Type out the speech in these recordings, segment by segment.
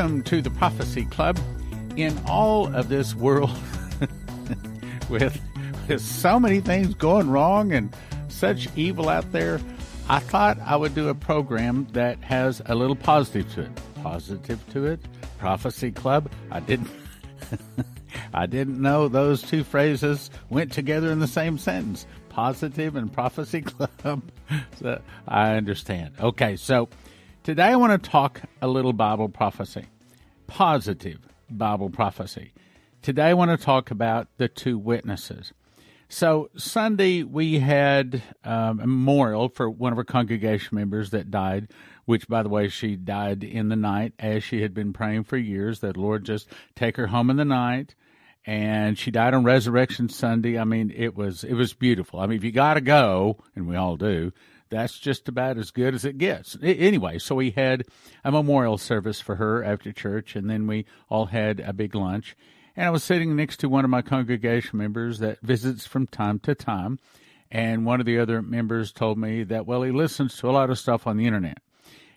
welcome to the Prophecy Club. In all of this world, with, with so many things going wrong and such evil out there, I thought I would do a program that has a little positive to it. Positive to it, Prophecy Club. I didn't. I didn't know those two phrases went together in the same sentence. Positive and prophecy club. so I understand. Okay, so today I want to talk a little Bible prophecy. Positive Bible prophecy. Today I want to talk about the two witnesses. So Sunday we had um, a memorial for one of our congregation members that died, which by the way she died in the night as she had been praying for years that Lord just take her home in the night and she died on Resurrection Sunday. I mean, it was it was beautiful. I mean, if you got to go, and we all do, that's just about as good as it gets. Anyway, so we had a memorial service for her after church, and then we all had a big lunch. And I was sitting next to one of my congregation members that visits from time to time. And one of the other members told me that, well, he listens to a lot of stuff on the internet.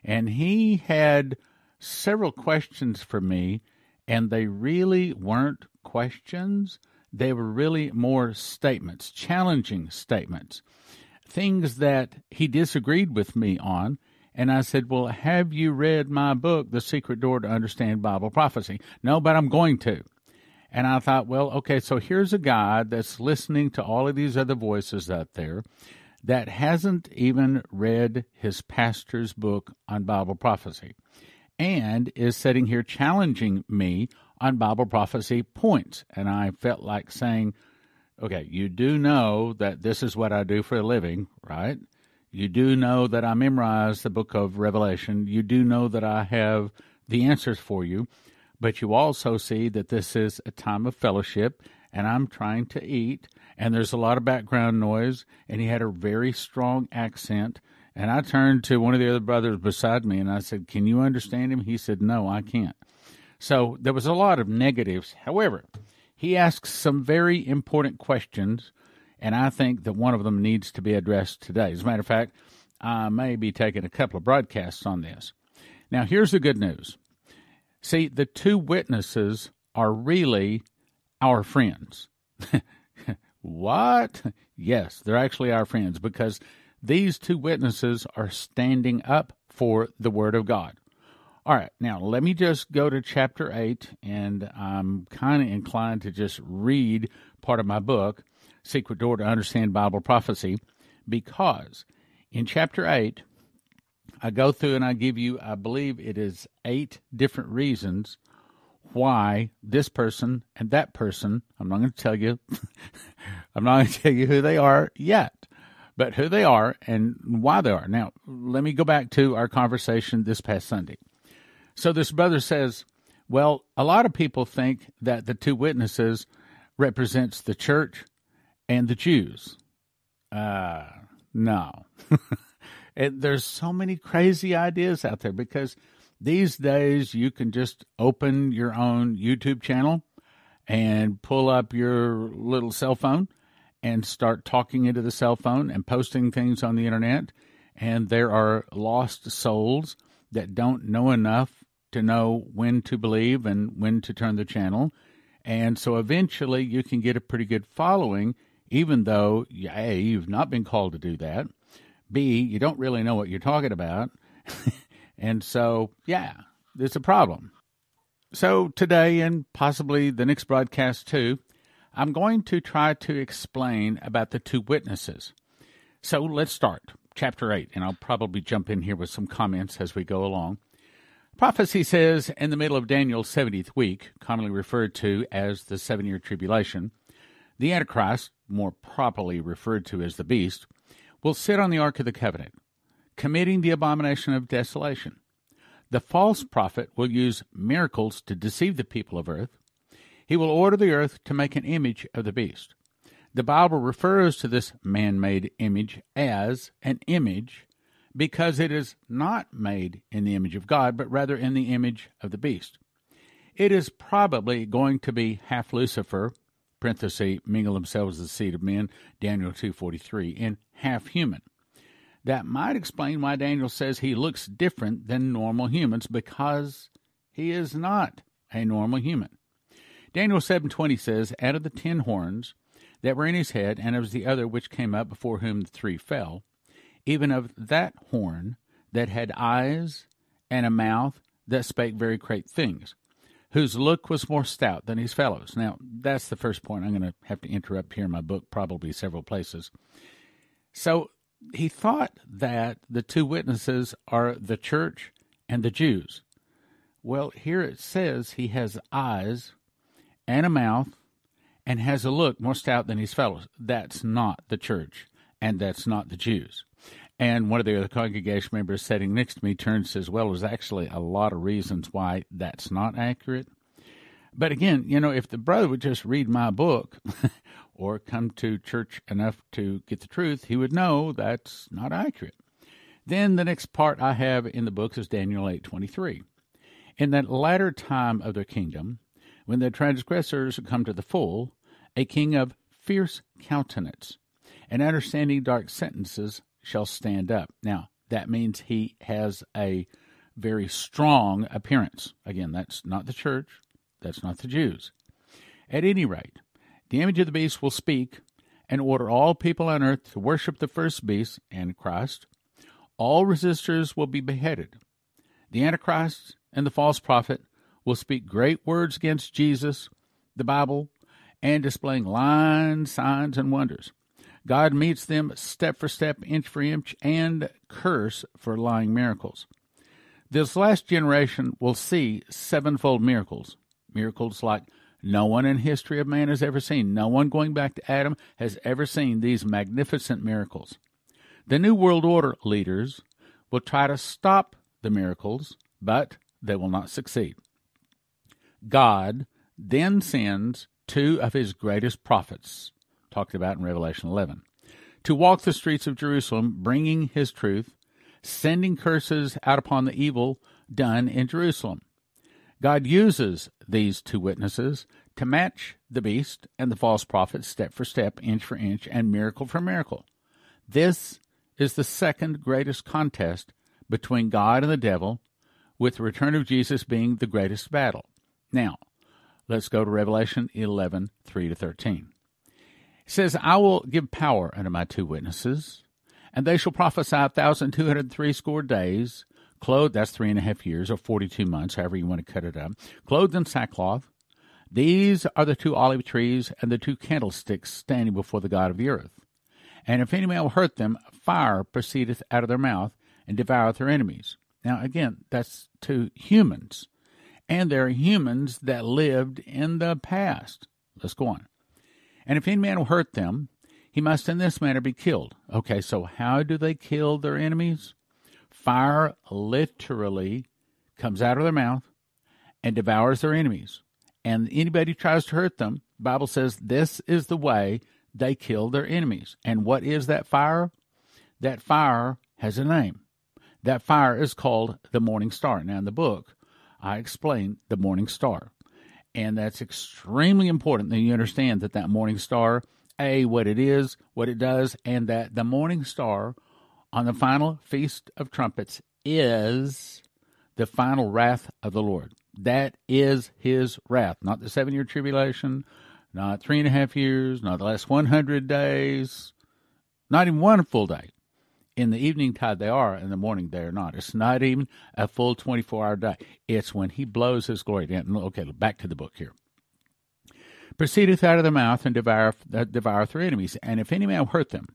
And he had several questions for me, and they really weren't questions. They were really more statements, challenging statements, things that he disagreed with me on. And I said, Well, have you read my book, The Secret Door to Understand Bible Prophecy? No, but I'm going to. And I thought, well, okay, so here's a guy that's listening to all of these other voices out there that hasn't even read his pastor's book on Bible prophecy and is sitting here challenging me on Bible prophecy points. And I felt like saying, okay, you do know that this is what I do for a living, right? You do know that I memorize the book of Revelation. You do know that I have the answers for you. But you also see that this is a time of fellowship and I'm trying to eat and there's a lot of background noise and he had a very strong accent and I turned to one of the other brothers beside me and I said, "Can you understand him?" He said, "No, I can't." So there was a lot of negatives. However, he asks some very important questions, and I think that one of them needs to be addressed today. As a matter of fact, I may be taking a couple of broadcasts on this. Now, here's the good news. See, the two witnesses are really our friends. what? Yes, they're actually our friends because these two witnesses are standing up for the Word of God. All right, now let me just go to chapter 8, and I'm kind of inclined to just read part of my book, Secret Door to Understand Bible Prophecy, because in chapter 8, I go through and I give you, I believe it is eight different reasons why this person and that person, I'm not going to tell you, I'm not going to tell you who they are yet, but who they are and why they are. Now, let me go back to our conversation this past Sunday. So this brother says, well, a lot of people think that the two witnesses represents the church and the Jews. Uh, no. and there's so many crazy ideas out there because these days you can just open your own YouTube channel and pull up your little cell phone and start talking into the cell phone and posting things on the internet. And there are lost souls that don't know enough to know when to believe and when to turn the channel. And so eventually you can get a pretty good following, even though, A, you've not been called to do that. B, you don't really know what you're talking about. and so, yeah, it's a problem. So today, and possibly the next broadcast too, I'm going to try to explain about the two witnesses. So let's start. Chapter 8, and I'll probably jump in here with some comments as we go along. Prophecy says in the middle of Daniel's 70th week, commonly referred to as the seven year tribulation, the Antichrist, more properly referred to as the beast, will sit on the Ark of the Covenant, committing the abomination of desolation. The false prophet will use miracles to deceive the people of earth. He will order the earth to make an image of the beast. The Bible refers to this man made image as an image because it is not made in the image of God, but rather in the image of the beast. It is probably going to be half Lucifer, parenthesis, mingle themselves the seed of men, Daniel 2.43, and half human. That might explain why Daniel says he looks different than normal humans because He is not a normal human. Daniel 7:20 says, "Out of the ten horns that were in his head, and of the other which came up before whom the three fell, even of that horn that had eyes and a mouth that spake very great things, whose look was more stout than his fellows." Now, that's the first point I'm going to have to interrupt here in my book, probably several places. So he thought that the two witnesses are the church and the Jews. Well, here it says he has eyes and a mouth and has a look more stout than his fellows. That's not the church, and that's not the Jews. And one of the other congregation members sitting next to me turns and says, Well, there's actually a lot of reasons why that's not accurate. But again, you know, if the brother would just read my book or come to church enough to get the truth, he would know that's not accurate. Then the next part I have in the book is Daniel 8:23. In that latter time of their kingdom, when the transgressors come to the full, a king of fierce countenance and understanding dark sentences shall stand up. Now, that means he has a very strong appearance. Again, that's not the church, that's not the Jews. At any rate, the image of the beast will speak and order all people on earth to worship the first beast, Antichrist. All resistors will be beheaded. The Antichrist and the false prophet will speak great words against Jesus, the Bible, and displaying lines, signs, and wonders. God meets them step for step, inch for inch, and curse for lying miracles. This last generation will see sevenfold miracles. Miracles like no one in history of man has ever seen. No one going back to Adam has ever seen these magnificent miracles. The New World Order leaders will try to stop the miracles, but they will not succeed. God then sends two of his greatest prophets, talked about in Revelation 11, to walk the streets of Jerusalem, bringing his truth, sending curses out upon the evil done in Jerusalem. God uses these two witnesses to match the beast and the false prophet step for step, inch for inch, and miracle for miracle. This is the second greatest contest between God and the devil, with the return of Jesus being the greatest battle. Now, let's go to Revelation 11 3 to 13. It says, I will give power unto my two witnesses, and they shall prophesy a thousand two hundred three score days, clothed, that's three and a half years, or forty two months, however you want to cut it up, clothed in sackcloth. These are the two olive trees and the two candlesticks standing before the God of the earth. And if any man will hurt them, fire proceedeth out of their mouth, and devoureth their enemies. Now, again, that's to humans and they're humans that lived in the past. Let's go on. And if any man will hurt them, he must in this manner be killed. Okay, so how do they kill their enemies? Fire literally comes out of their mouth and devours their enemies. And anybody who tries to hurt them, the Bible says this is the way they kill their enemies. And what is that fire? That fire has a name. That fire is called the morning star. Now, in the book, I explain the morning star. And that's extremely important that you understand that that morning star, A, what it is, what it does, and that the morning star on the final Feast of Trumpets is the final wrath of the Lord. That is his wrath, not the seven year tribulation, not three and a half years, not the last 100 days, not even one full day in the evening tide they are, in the morning they are not. It's not even a full 24 hour day. It's when he blows his glory down. Okay, back to the book here. Proceedeth out of the mouth and devoureth, uh, devoureth their enemies. And if any man hurt them,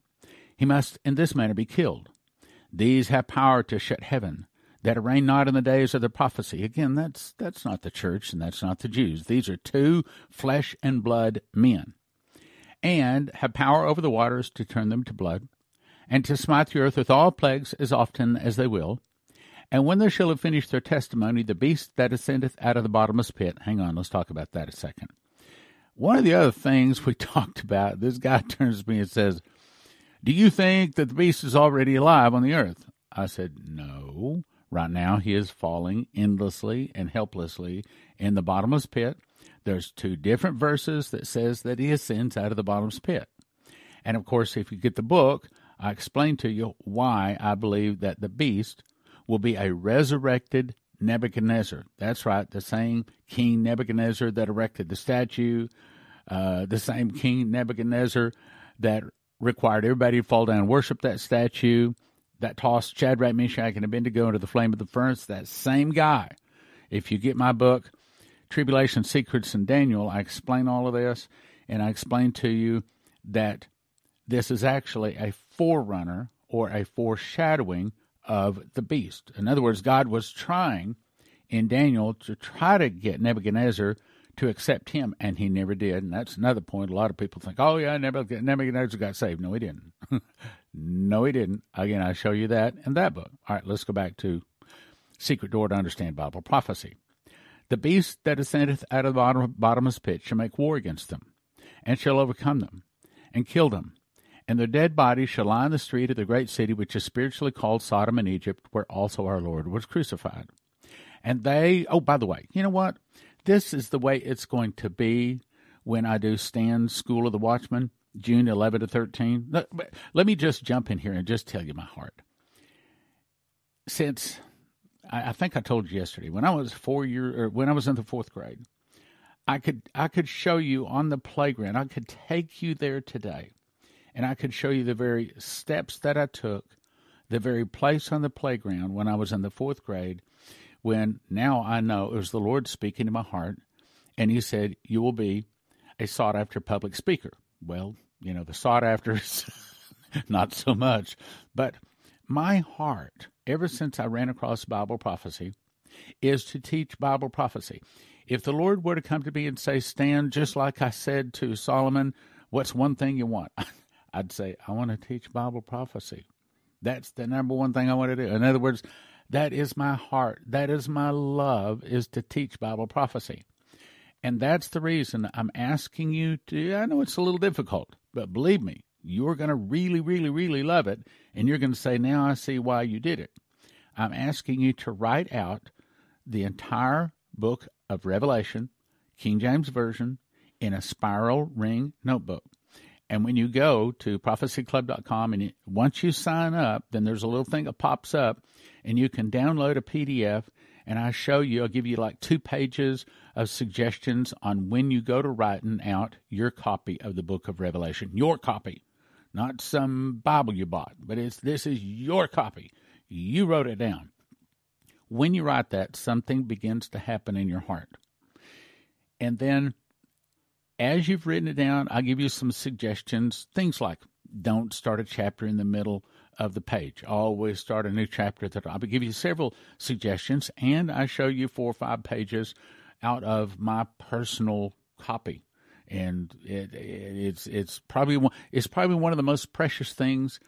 he must in this manner be killed. These have power to shut heaven, that it rain not in the days of the prophecy. Again, that's that's not the church and that's not the Jews. These are two flesh and blood men. And have power over the waters to turn them to blood and to smite the earth with all plagues as often as they will. And when they shall have finished their testimony, the beast that ascendeth out of the bottomless pit. Hang on, let's talk about that a second. One of the other things we talked about, this guy turns to me and says, Do you think that the beast is already alive on the earth? I said, No. Right now, he is falling endlessly and helplessly in the bottomless pit. There's two different verses that says that he ascends out of the bottomless pit. And of course, if you get the book, I explained to you why I believe that the beast will be a resurrected Nebuchadnezzar. That's right, the same King Nebuchadnezzar that erected the statue, uh, the same King Nebuchadnezzar that required everybody to fall down and worship that statue, that tossed Shadrach, Meshach, and Abednego into the flame of the furnace. That same guy. If you get my book, Tribulation Secrets and Daniel, I explain all of this, and I explain to you that this is actually a forerunner or a foreshadowing of the beast. In other words, God was trying in Daniel to try to get Nebuchadnezzar to accept him, and he never did. And that's another point. A lot of people think, oh, yeah, Nebuchadnezzar got saved. No, he didn't. no, he didn't. Again, I show you that in that book. All right, let's go back to Secret Door to Understand Bible Prophecy. The beast that ascendeth out of the bottom, bottomless pit shall make war against them, and shall overcome them, and kill them. And their dead bodies shall lie in the street of the great city, which is spiritually called Sodom and Egypt, where also our Lord was crucified. And they, oh, by the way, you know what? This is the way it's going to be when I do Stan's School of the Watchman, June 11 to 13. Let, me just jump in here and just tell you my heart. Since I, think I told you yesterday, when I was four year when I was in the fourth grade, I could I could show you on the playground. I could take you there today, and I could show you the very steps that I took, the very place on the playground when I was in the fourth grade. When now I know it was the Lord speaking to my heart, and He said, "You will be a sought after public speaker." Well, you know the sought after, is not so much, but my heart ever since I ran across Bible prophecy is to teach Bible prophecy. If the Lord were to come to me and say, Stan, just like I said to Solomon, what's one thing you want? I'd say, I want to teach Bible prophecy. That's the number one thing I want to do. In other words, that is my heart. That is my love, is to teach Bible prophecy. And that's the reason I'm asking you to. I know it's a little difficult, but believe me, you're going to really, really, really love it. And you're going to say, Now I see why you did it. I'm asking you to write out the entire book of Revelation, King James Version, in a spiral ring notebook. And when you go to prophecyclub.com and once you sign up, then there's a little thing that pops up and you can download a PDF and I show you, I'll give you like two pages of suggestions on when you go to writing out your copy of the book of Revelation. Your copy not some Bible you bought, but it's this is your copy. You wrote it down. When you write that, something begins to happen in your heart. And then as you've written it down, I'll give you some suggestions. Things like don't start a chapter in the middle of the page. Always start a new chapter that I'll give you several suggestions, and I show you four or five pages out of my personal copy and it, it, it's it's probably one it's probably one of the most precious things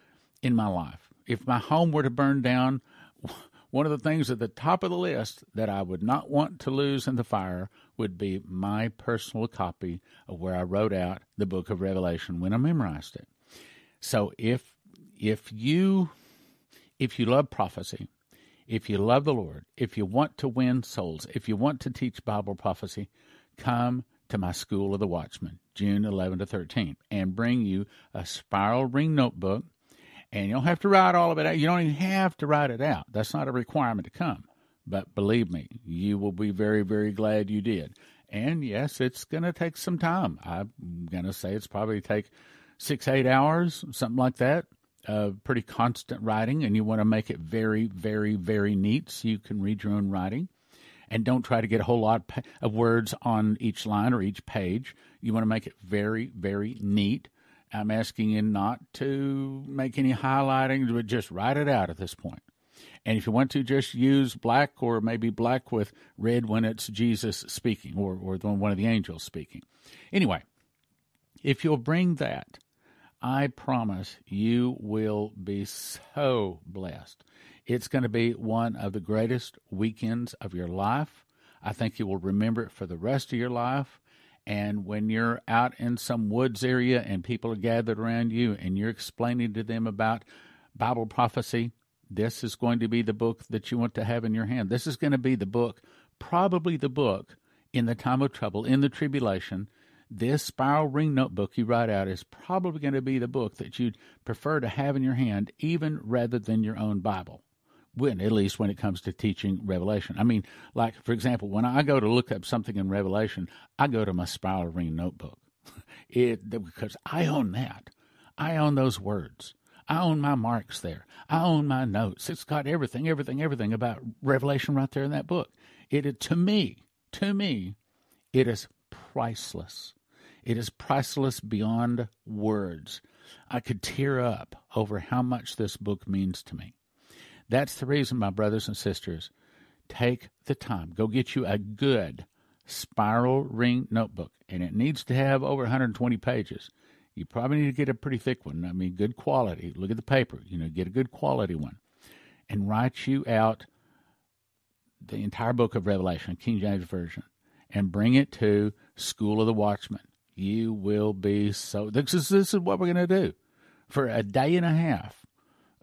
in my life. If my home were to burn down, one of the things at the top of the list that I would not want to lose in the fire would be my personal copy of where I wrote out the book of Revelation when I memorized it. So if if you if you love prophecy, if you love the Lord, if you want to win souls, if you want to teach Bible prophecy, come to my School of the Watchman, June 11 to 13, and bring you a spiral ring notebook. And you don't have to write all of it out. You don't even have to write it out. That's not a requirement to come. But believe me, you will be very, very glad you did. And yes, it's going to take some time. I'm going to say it's probably take six, eight hours, something like that. Uh, pretty constant writing, and you want to make it very, very, very neat so you can read your own writing and don't try to get a whole lot of words on each line or each page. You want to make it very, very neat. I'm asking you not to make any highlighting, but just write it out at this point. And if you want to, just use black or maybe black with red when it's Jesus speaking or, or one of the angels speaking. Anyway, if you'll bring that, I promise you will be so blessed. It's going to be one of the greatest weekends of your life. I think you will remember it for the rest of your life. And when you're out in some woods area and people are gathered around you and you're explaining to them about Bible prophecy, this is going to be the book that you want to have in your hand. This is going to be the book, probably the book in the time of trouble, in the tribulation. This spiral ring notebook you write out is probably going to be the book that you'd prefer to have in your hand, even rather than your own Bible when at least when it comes to teaching Revelation. I mean, like for example, when I go to look up something in Revelation, I go to my spiral ring notebook. It because I own that. I own those words. I own my marks there. I own my notes. It's got everything, everything, everything about Revelation right there in that book. It to me, to me, it is priceless. It is priceless beyond words. I could tear up over how much this book means to me. That's the reason, my brothers and sisters, take the time. Go get you a good spiral ring notebook, and it needs to have over 120 pages. You probably need to get a pretty thick one. I mean, good quality. Look at the paper. You know, get a good quality one, and write you out the entire book of Revelation, King James Version, and bring it to School of the Watchman. You will be so. This is this is what we're going to do for a day and a half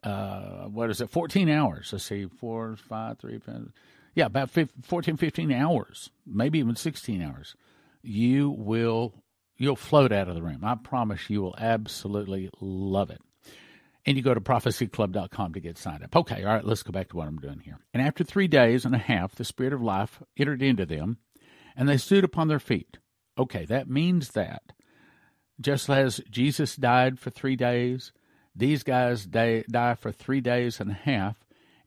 uh, what is it, 14 hours. Let's see, four, five, three, five, yeah, about 15, 14, 15 hours, maybe even 16 hours. You will, you'll float out of the room. I promise you will absolutely love it. And you go to prophecyclub.com to get signed up. Okay, all right, let's go back to what I'm doing here. And after three days and a half, the Spirit of life entered into them, and they stood upon their feet. Okay, that means that just as Jesus died for three days, these guys die, die for three days and a half,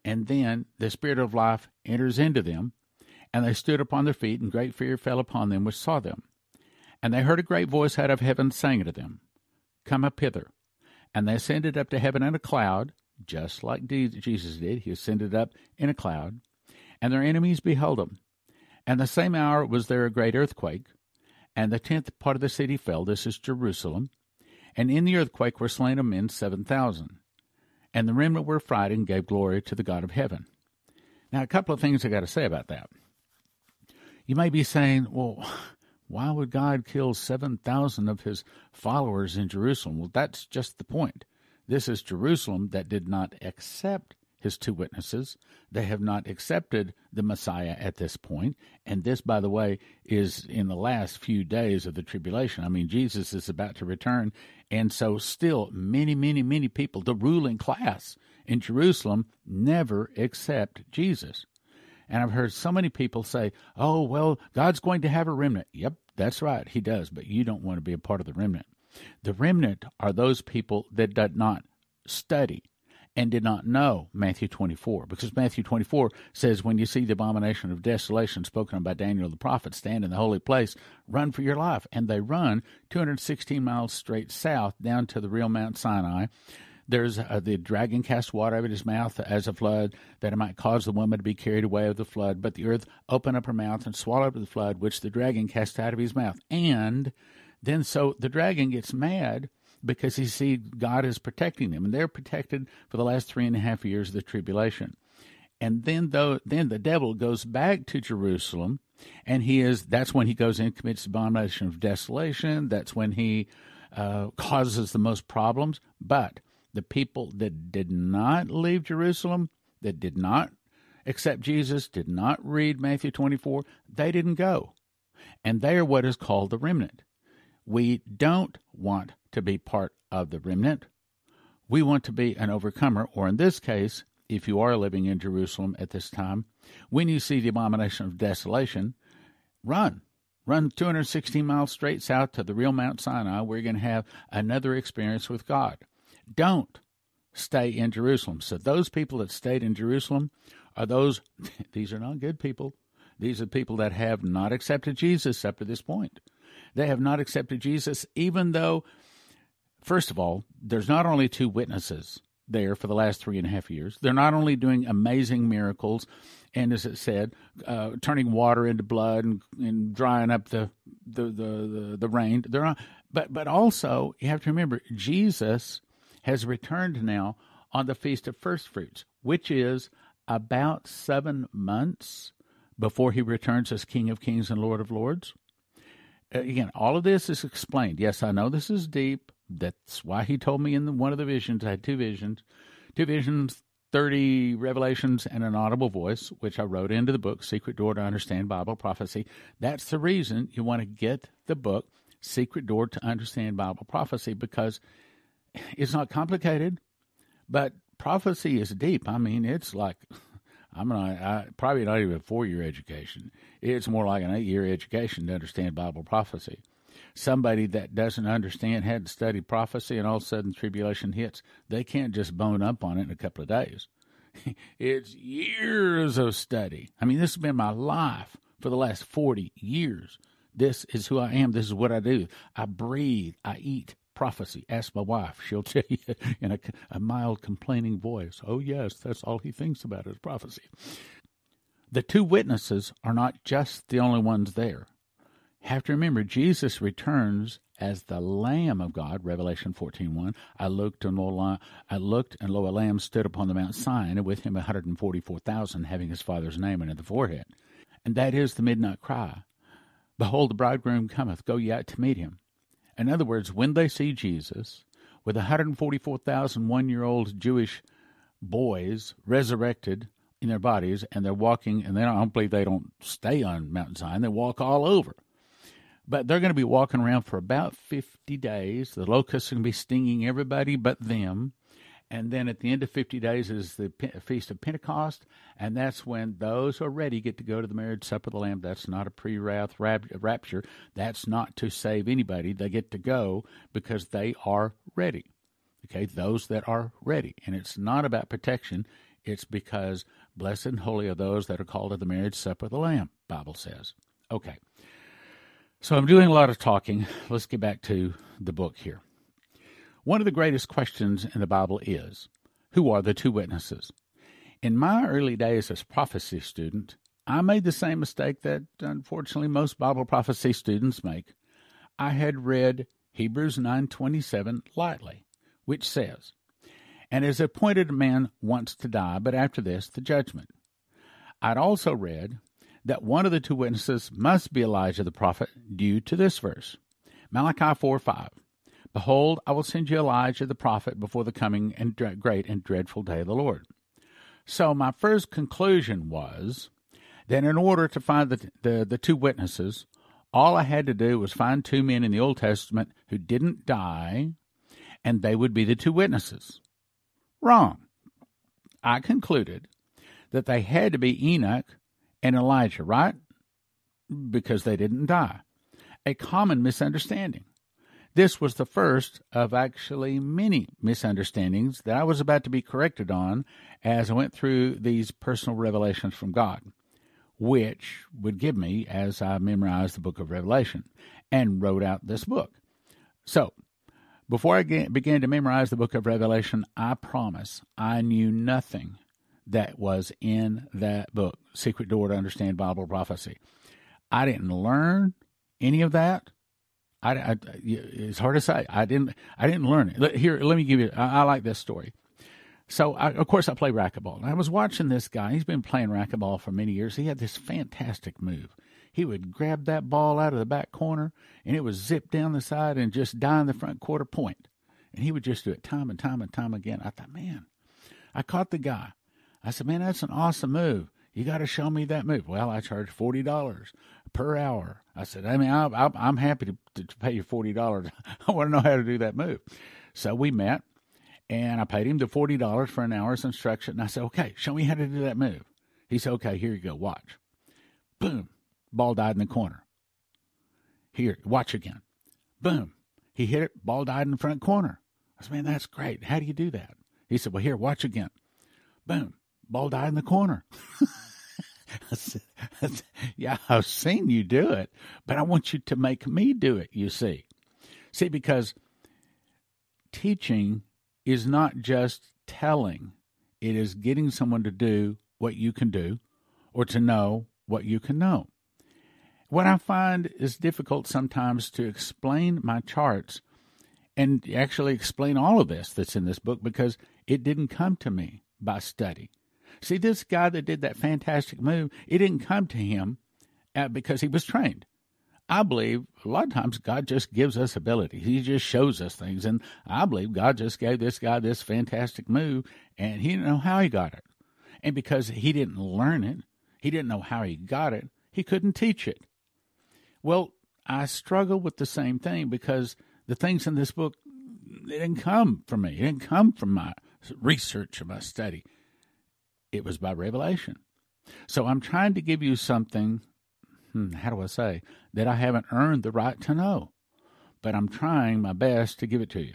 and then the Spirit of life enters into them, and they stood upon their feet, and great fear fell upon them which saw them. And they heard a great voice out of heaven saying to them, Come up hither. And they ascended up to heaven in a cloud, just like Jesus did. He ascended up in a cloud, and their enemies beheld him. And the same hour was there a great earthquake, and the tenth part of the city fell. This is Jerusalem and in the earthquake were slain of men seven thousand. And the remnant were frightened and gave glory to the God of heaven. Now, a couple of things I got to say about that. You may be saying, well, why would God kill 7,000 of his followers in Jerusalem? Well, that's just the point. This is Jerusalem that did not accept his two witnesses. They have not accepted the Messiah at this point. And this, by the way, is in the last few days of the tribulation. I mean, Jesus is about to return. And so, still, many, many, many people, the ruling class in Jerusalem, never accept Jesus. And I've heard so many people say, oh, well, God's going to have a remnant. Yep, that's right. He does. But you don't want to be a part of the remnant. The remnant are those people that did not study and did not know Matthew 24, because Matthew 24 says, When you see the abomination of desolation spoken of by Daniel the prophet stand in the holy place, run for your life. And they run 216 miles straight south down to the real Mount Sinai. There's uh, the dragon cast water out of his mouth as a flood, that it might cause the woman to be carried away of the flood. But the earth opened up her mouth and swallowed up the flood, which the dragon cast out of his mouth. And then so the dragon gets mad because he see God is protecting them, and they're protected for the last three and a half years of the tribulation. And then though then the devil goes back to Jerusalem, and he is that's when he goes in and commits the abomination of desolation. That's when he uh, causes the most problems. But the people that did not leave Jerusalem, that did not accept Jesus, did not read Matthew 24, they didn't go. And they are what is called the remnant. We don't want to be part of the remnant. We want to be an overcomer, or in this case, if you are living in Jerusalem at this time, when you see the abomination of desolation, run. Run 216 miles straight south to the real Mount Sinai, you're going to have another experience with God. Don't stay in Jerusalem. So, those people that stayed in Jerusalem are those, these are not good people. These are people that have not accepted Jesus up to this point. They have not accepted Jesus, even though First of all, there's not only two witnesses there for the last three and a half years. They're not only doing amazing miracles, and as it said, uh, turning water into blood and, and drying up the the, the the, the rain. They're not, but but also you have to remember Jesus has returned now on the feast of first fruits, which is about seven months before he returns as King of Kings and Lord of Lords. Again, all of this is explained. Yes, I know this is deep. That's why he told me in the, one of the visions. I had two visions, two visions, 30 revelations, and an audible voice, which I wrote into the book, Secret Door to Understand Bible Prophecy. That's the reason you want to get the book, Secret Door to Understand Bible Prophecy, because it's not complicated, but prophecy is deep. I mean, it's like I'm not I, probably not even a four year education. It's more like an eight year education to understand Bible prophecy. Somebody that doesn't understand, hadn't studied prophecy, and all of a sudden tribulation hits, they can't just bone up on it in a couple of days. it's years of study. I mean, this has been my life for the last 40 years. This is who I am. This is what I do. I breathe. I eat prophecy. Ask my wife. She'll tell you in a, a mild complaining voice, Oh, yes, that's all he thinks about is prophecy. The two witnesses are not just the only ones there. Have to remember, Jesus returns as the Lamb of God, Revelation 14.1. I looked, and lo, I looked, and lo, a lamb stood upon the Mount Sinai, and with him a 144,000, having his father's name in the forehead. And that is the midnight cry. Behold, the bridegroom cometh, go ye out to meet him. In other words, when they see Jesus with 144,000 one year old Jewish boys resurrected in their bodies, and they're walking, and they don't, I don't believe they don't stay on Mount Zion, they walk all over. But they're going to be walking around for about 50 days. The locusts are going to be stinging everybody but them. And then at the end of 50 days is the Feast of Pentecost, and that's when those who are ready get to go to the marriage supper of the Lamb. That's not a pre wrath rapture. That's not to save anybody. They get to go because they are ready. Okay, those that are ready. And it's not about protection, it's because blessed and holy are those that are called to the marriage supper of the Lamb, Bible says. Okay. So I'm doing a lot of talking. Let's get back to the book here. One of the greatest questions in the Bible is Who are the two witnesses? In my early days as prophecy student, I made the same mistake that unfortunately most Bible prophecy students make. I had read Hebrews 9:27 lightly, which says, "And as appointed a man wants to die, but after this the judgment." I'd also read that one of the two witnesses must be Elijah the prophet due to this verse. Malachi 4 5. Behold, I will send you Elijah the prophet before the coming and great and dreadful day of the Lord. So my first conclusion was that in order to find the, the, the two witnesses, all I had to do was find two men in the Old Testament who didn't die, and they would be the two witnesses. Wrong. I concluded that they had to be Enoch and Elijah, right? Because they didn't die. A common misunderstanding. This was the first of actually many misunderstandings that I was about to be corrected on as I went through these personal revelations from God, which would give me as I memorized the book of Revelation and wrote out this book. So, before I began to memorize the book of Revelation, I promise I knew nothing that was in that book, Secret Door to Understand Bible Prophecy. I didn't learn any of that I, I, it's hard to say. I didn't. I didn't learn it. Here, let me give you. I, I like this story. So, I, of course, I play racquetball. I was watching this guy. He's been playing racquetball for many years. He had this fantastic move. He would grab that ball out of the back corner, and it would zip down the side and just die in the front quarter point. And he would just do it time and time and time again. I thought, man, I caught the guy. I said, man, that's an awesome move. You got to show me that move. Well, I charge forty dollars per hour. I said, I mean, I, am happy to, to pay you forty dollars. I want to know how to do that move. So we met, and I paid him the forty dollars for an hour's instruction. And I said, okay, show me how to do that move. He said, okay, here you go. Watch. Boom, ball died in the corner. Here, watch again. Boom, he hit it. Ball died in the front corner. I said, man, that's great. How do you do that? He said, well, here, watch again. Boom, ball died in the corner. I said, yeah, I've seen you do it, but I want you to make me do it, you see. See, because teaching is not just telling, it is getting someone to do what you can do or to know what you can know. What I find is difficult sometimes to explain my charts and actually explain all of this that's in this book because it didn't come to me by study. See, this guy that did that fantastic move, it didn't come to him uh, because he was trained. I believe a lot of times God just gives us ability. He just shows us things. And I believe God just gave this guy this fantastic move and he didn't know how he got it. And because he didn't learn it, he didn't know how he got it, he couldn't teach it. Well, I struggle with the same thing because the things in this book, they didn't come from me. It didn't come from my research, or my study. It was by revelation. So I'm trying to give you something, hmm, how do I say, that I haven't earned the right to know. But I'm trying my best to give it to you.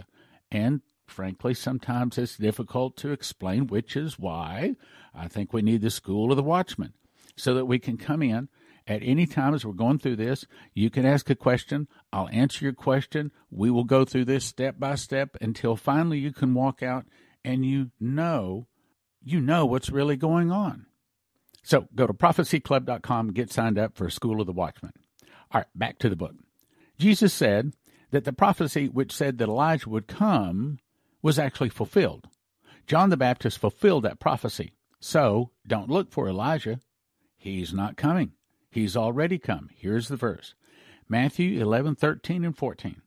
And frankly, sometimes it's difficult to explain, which is why I think we need the School of the Watchman so that we can come in at any time as we're going through this. You can ask a question. I'll answer your question. We will go through this step by step until finally you can walk out and you know, you know what's really going on. So go to prophecyclub.com, get signed up for School of the Watchman. All right, back to the book. Jesus said that the prophecy which said that Elijah would come was actually fulfilled. John the Baptist fulfilled that prophecy. So don't look for Elijah. He's not coming. He's already come. Here's the verse Matthew 11, 13, and 14.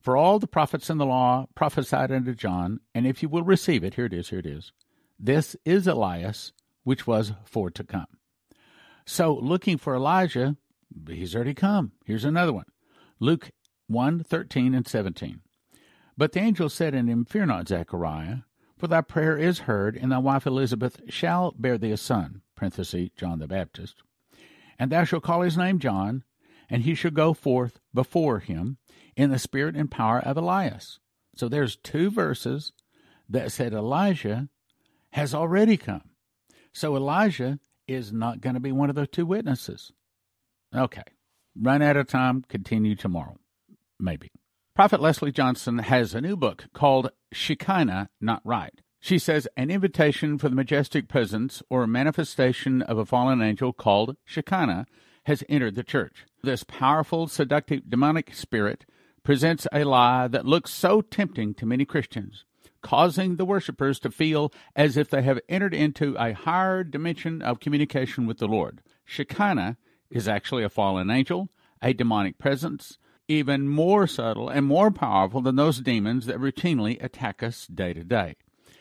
For all the prophets in the law prophesied unto John, and if you will receive it, here it is, here it is. This is Elias, which was for to come. So, looking for Elijah, he's already come. Here's another one Luke 1 13 and 17. But the angel said unto him, Fear not, Zechariah, for thy prayer is heard, and thy wife Elizabeth shall bear thee a son, John the Baptist. And thou shalt call his name John, and he shall go forth before him in the spirit and power of Elias. So there's two verses that said Elijah has already come. So Elijah is not going to be one of those two witnesses. Okay. Run out of time. Continue tomorrow. Maybe. Prophet Leslie Johnson has a new book called Shekinah Not Right. She says an invitation for the majestic presence or manifestation of a fallen angel called Shekinah has entered the church. This powerful, seductive, demonic spirit presents a lie that looks so tempting to many Christians, causing the worshippers to feel as if they have entered into a higher dimension of communication with the Lord. Shekinah is actually a fallen angel, a demonic presence, even more subtle and more powerful than those demons that routinely attack us day to day.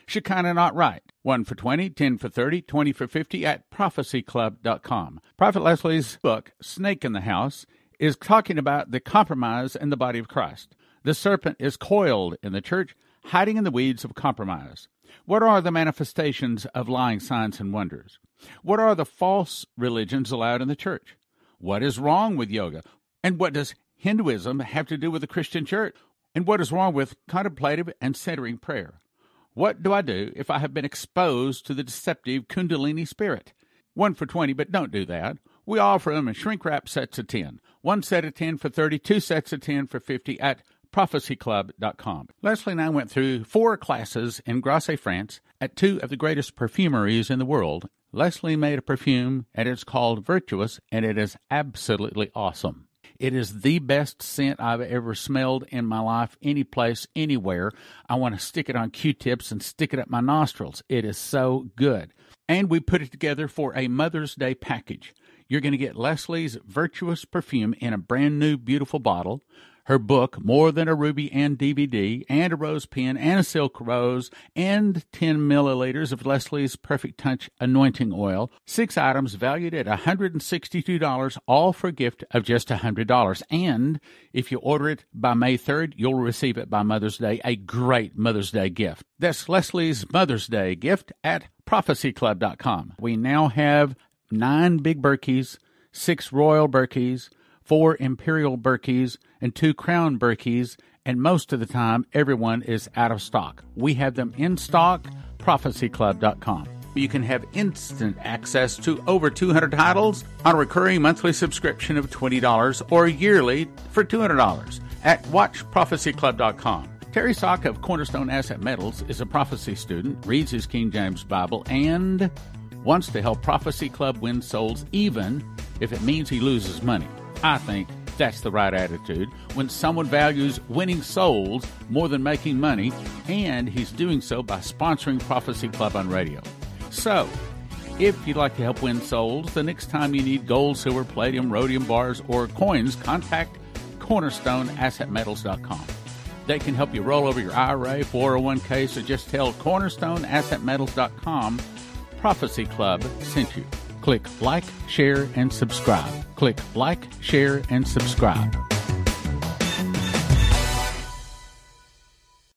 Shekinah Not Right. 1 for 20, 10 for 30, 20 for 50 at prophecyclub.com. Prophet Leslie's book, Snake in the House, is talking about the compromise in the body of Christ. The serpent is coiled in the church, hiding in the weeds of compromise. What are the manifestations of lying signs and wonders? What are the false religions allowed in the church? What is wrong with yoga? And what does Hinduism have to do with the Christian church? And what is wrong with contemplative and centering prayer? What do I do if I have been exposed to the deceptive Kundalini spirit? One for 20, but don't do that. We offer them in shrink wrap sets of 10. One set of 10 for 30, two sets of 10 for 50 at prophecyclub.com. Leslie and I went through four classes in Grasse, France, at two of the greatest perfumeries in the world. Leslie made a perfume, and it's called Virtuous, and it is absolutely awesome. It is the best scent I've ever smelled in my life, any place, anywhere. I want to stick it on Q tips and stick it up my nostrils. It is so good. And we put it together for a Mother's Day package. You're going to get Leslie's Virtuous perfume in a brand new, beautiful bottle her book, More Than a Ruby and DVD, and a rose pen and a silk rose, and 10 milliliters of Leslie's Perfect Touch anointing oil. Six items valued at $162, all for a gift of just $100. And if you order it by May 3rd, you'll receive it by Mother's Day, a great Mother's Day gift. That's Leslie's Mother's Day gift at prophecyclub.com. We now have nine big Berkeys, six Royal Berkeys, four Imperial Berkeys, and two Crown Berkeys, and most of the time, everyone is out of stock. We have them in stock, prophecyclub.com. You can have instant access to over 200 titles on a recurring monthly subscription of $20 or yearly for $200 at watchprophecyclub.com. Terry Sock of Cornerstone Asset Metals is a prophecy student, reads his King James Bible, and wants to help Prophecy Club win souls even if it means he loses money. I think that's the right attitude when someone values winning souls more than making money, and he's doing so by sponsoring Prophecy Club on radio. So, if you'd like to help win souls, the next time you need gold, silver, palladium, rhodium bars, or coins, contact cornerstoneassetmetals.com. They can help you roll over your IRA, 401k, so just tell cornerstoneassetmetals.com Prophecy Club sent you. Click like, share, and subscribe. Click like, share, and subscribe.